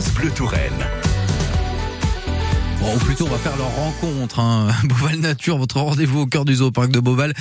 Bleu Touraine. Bon, ou plutôt, on va faire leur rencontre. Hein. Beauval Nature, votre rendez-vous au cœur du zoo parc de Beauval,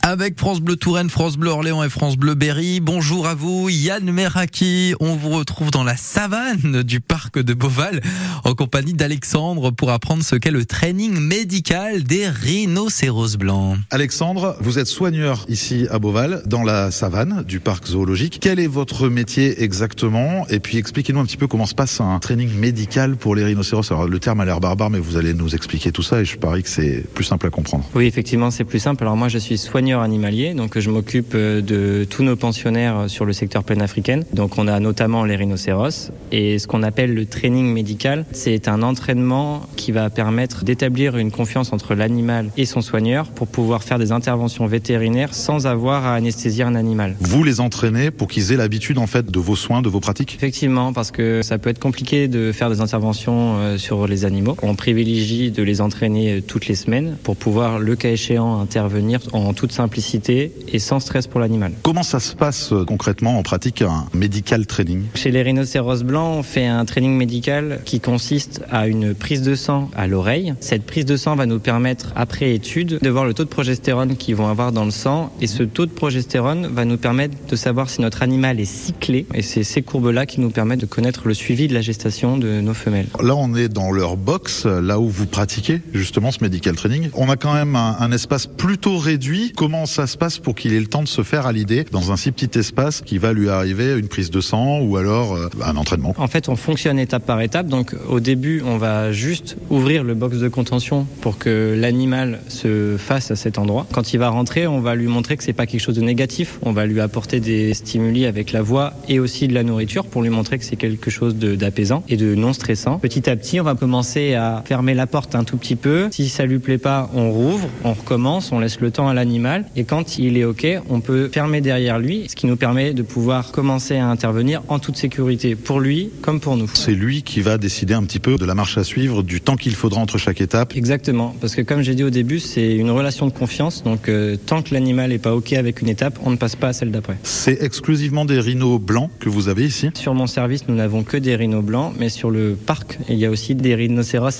avec France Bleu Touraine, France Bleu Orléans et France Bleu Berry. Bonjour à vous, Yann Meraki. On vous retrouve dans la savane du parc de Beauval, en compagnie d'Alexandre, pour apprendre ce qu'est le training médical des rhinocéros blancs. Alexandre, vous êtes soigneur ici à Beauval, dans la savane du parc zoologique. Quel est votre métier exactement? Et puis expliquez-nous un petit peu comment se passe un training médical pour les rhinocéros. Alors le terme a l'air barbare, mais vous allez nous expliquer tout ça et je parie que c'est plus simple à comprendre. Oui, effectivement, c'est plus simple. Alors moi, je suis soigneur animalier, donc je m'occupe euh, de tous nos pensionnaires sur le secteur plein africain. Donc on a notamment les rhinocéros et ce qu'on appelle le training médical, c'est un entraînement qui va permettre d'établir une confiance entre l'animal et son soigneur pour pouvoir faire des interventions vétérinaires sans avoir à anesthésier un animal. Vous les entraînez pour qu'ils aient l'habitude en fait de vos soins, de vos pratiques? Effectivement, parce que ça peut être compliqué de faire des interventions euh, sur les animaux. On privilégie de les entraîner euh, toutes les semaines pour pouvoir, le cas échéant, intervenir en toute simplicité et sans stress pour l'animal. Comment ça se passe euh, concrètement en pratique un medical training? Chez les rhinocéros blancs, on fait un training médical qui consiste à une prise de sang à l'oreille. Cette prise de sang va nous permettre, après étude, de voir le taux de progestérone qu'ils vont avoir dans le sang. Et ce taux de progestérone va nous permettre de savoir si notre animal est cyclé. Et c'est ces courbes-là qui nous permettent de connaître le suivi de la gestation de nos femelles. Là, on est dans leur box, là où vous pratiquez justement ce medical training. On a quand même un, espace plutôt réduit. Comment ça se passe pour qu'il ait le temps de se faire à l'idée dans un si petit espace qui va lui arriver une prise de sang ou alors euh, un entraînement? En fait, on fonctionne étape par étape. Donc, au début, on va juste ouvrir le box de contention pour que l'animal se fasse à cet endroit. Quand il va rentrer, on va lui montrer que c'est pas quelque chose de négatif. On va lui apporter des stimuli avec la voix et aussi de la nourriture pour lui montrer que c'est quelque chose d'apaisant et de non stressant. Petit à petit, on va commencer à fermer la porte un tout petit peu. Si ça lui plaît pas, on rouvre, on recommence, on laisse le temps à l'animal. Et quand il est OK, on peut fermer derrière lui, ce qui nous permet de pouvoir commencer à intervenir en toute sécurité pour lui comme pour nous. C'est lui qui va décider un petit peu de la marche à suivre, du temps qu'il faudra entre chaque étape. Exactement, parce que comme j'ai dit au début, c'est une relation de confiance. Donc euh, tant que l'animal n'est pas OK avec une étape, on ne passe pas à celle d'après. C'est exclusivement des rhinos blancs que vous avez ici? Sur mon service, nous n'avons que des rhinos blancs, mais sur le parc, il y a aussi des rhinocéros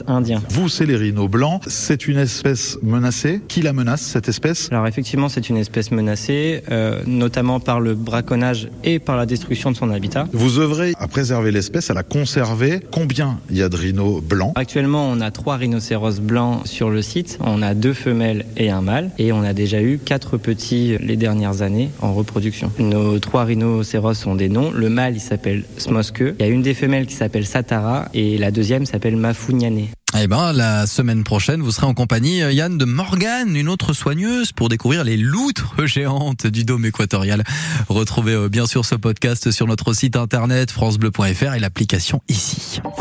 Vous, c'est les rhinos blancs. C'est une espèce menacée. Qui la menace, cette espèce? Alors effectivement, c'est une espèce menacée, euh, notamment par le braconnage et par la destruction de son habitat. Vous œuvrez à préserver l'espèce, à la conserver. Combien il y a de rhinos blancs? Actuellement, on a trois rhinocéros blancs sur le site. On a deux femelles et un mâle. Et on a déjà eu quatre petits les dernières années en reproduction. Nos trois rhinocéros ont des noms. Le mâle, il s'appelle Smoske. Il y a une des femelles qui s'appelle Satara. Et la deuxième s'appelle Mafunyane. Eh ben, la semaine prochaine, vous serez en compagnie, euh, Yann, de Morgane, une autre soigneuse, pour découvrir les loutres géantes du dôme équatorial. Retrouvez euh, bien sûr ce podcast sur notre site internet francebleu.fr et l'application ici.